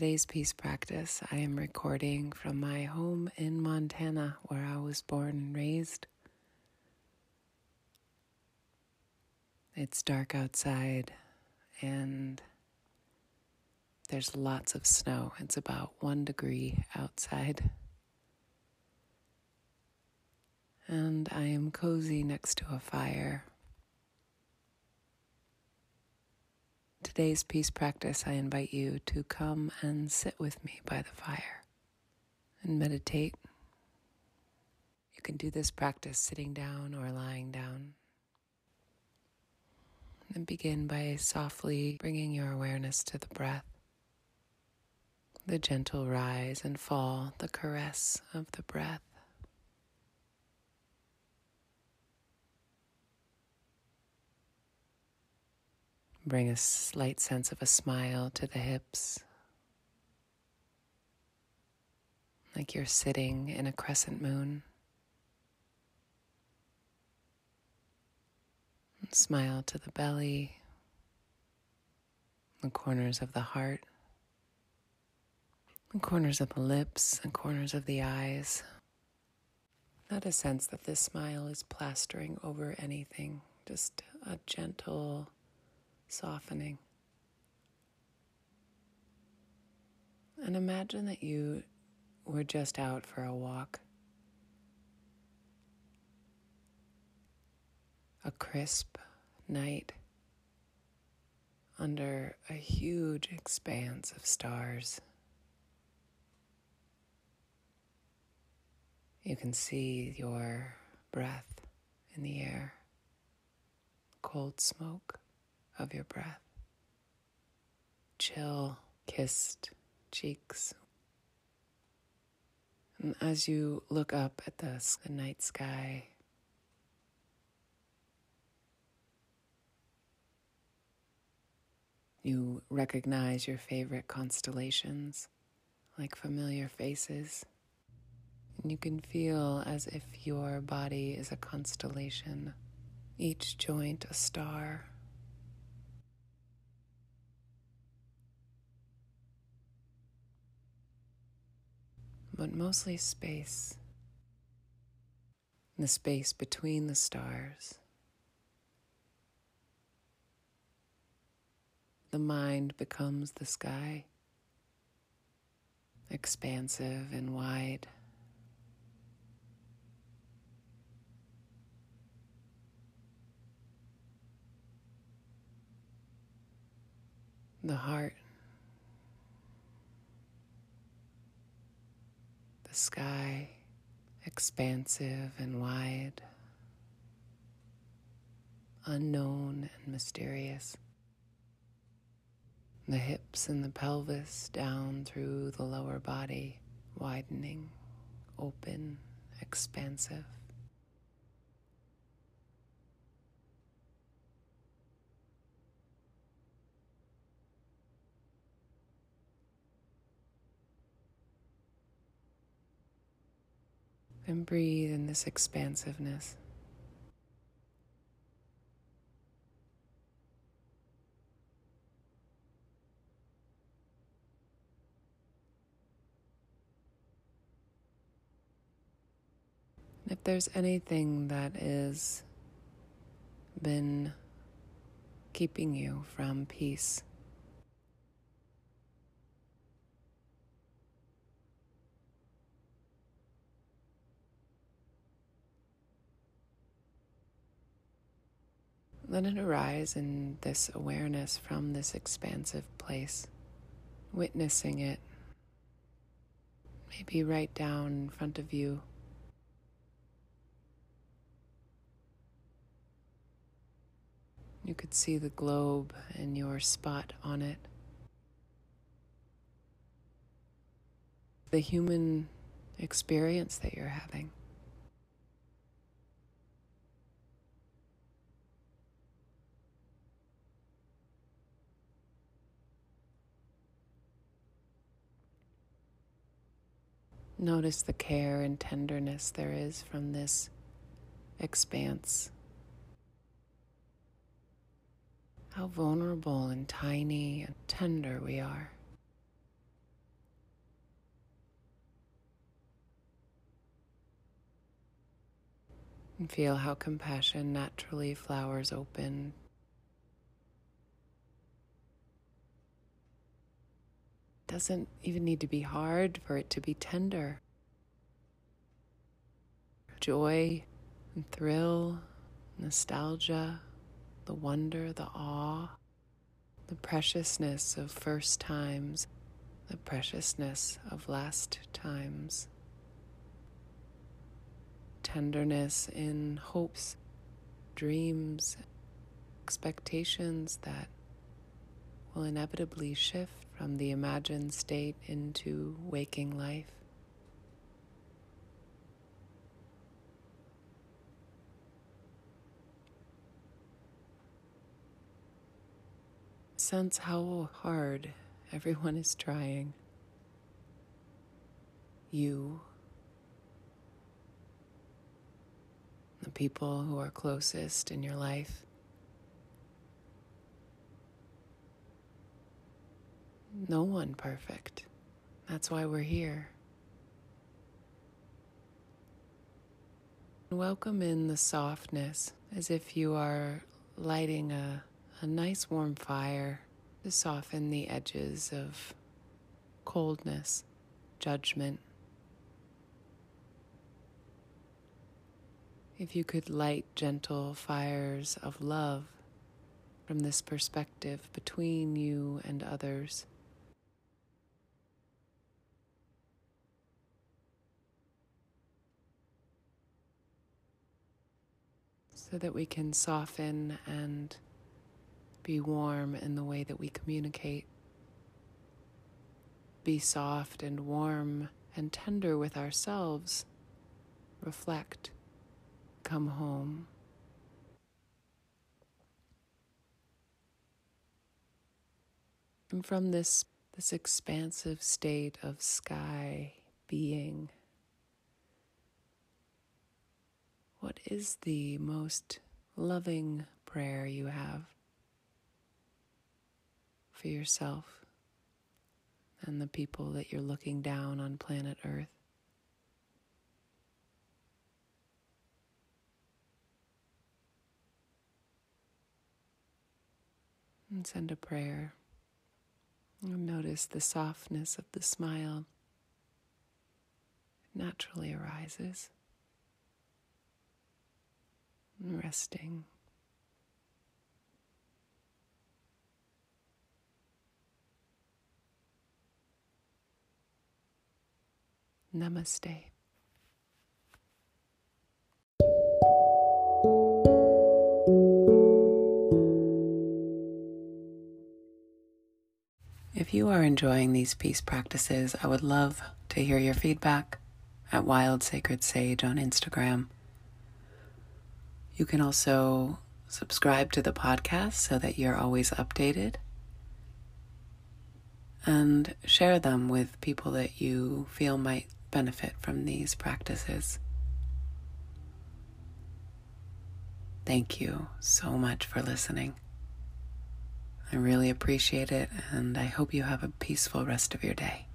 today's peace practice, I am recording from my home in Montana where I was born and raised. It's dark outside and there's lots of snow. It's about one degree outside. And I am cozy next to a fire. Today's peace practice, I invite you to come and sit with me by the fire and meditate. You can do this practice sitting down or lying down. And begin by softly bringing your awareness to the breath, the gentle rise and fall, the caress of the breath. Bring a slight sense of a smile to the hips, like you're sitting in a crescent moon. Smile to the belly, the corners of the heart, the corners of the lips, and corners of the eyes. Not a sense that this smile is plastering over anything, just a gentle softening. And imagine that you were just out for a walk. A crisp night under a huge expanse of stars. You can see your breath in the air, cold smoke of your breath. Chill, kissed cheeks. And as you look up at the, the night sky, you recognize your favorite constellations like familiar faces. And you can feel as if your body is a constellation, each joint a star. But mostly space. The space between the stars. The mind becomes the sky, expansive and wide. The heart the sky expansive and wide, unknown and mysterious. The hips and the pelvis down through the lower body, widening, open, expansive. And breathe in this expansiveness. If there's anything that is been keeping you from peace, Let it arise in this awareness from this expansive place, witnessing it, maybe right down in front of you. You could see the globe and your spot on it. The human experience that you're having. Notice the care and tenderness there is from this expanse. How vulnerable and tiny and tender we are. And feel how compassion naturally flowers open Doesn't even need to be hard for it to be tender. Joy and thrill, nostalgia, the wonder, the awe, the preciousness of first times, the preciousness of last times tenderness in hopes, dreams, expectations that will inevitably shift from the imagined state into waking life. Sense how hard everyone is trying. You the people who are closest in your life. No one perfect. That's why we're here. Welcome in the softness as if you are lighting a, a nice warm fire to soften the edges of coldness, judgment, If you could light gentle fires of love from this perspective between you and others. So that we can soften and be warm in the way that we communicate. Be soft and warm and tender with ourselves. Reflect come home. And from this, this expansive state of sky being, what is the most loving prayer you have for yourself and the people that you're looking down on planet Earth? and send a prayer. And notice the softness of the smile naturally arises. And resting. Namaste. If you are enjoying these peace practices, I would love to hear your feedback at Wild Sacred Sage on Instagram. You can also subscribe to the podcast so that you're always updated and share them with people that you feel might benefit from these practices. Thank you so much for listening. I really appreciate it, and I hope you have a peaceful rest of your day.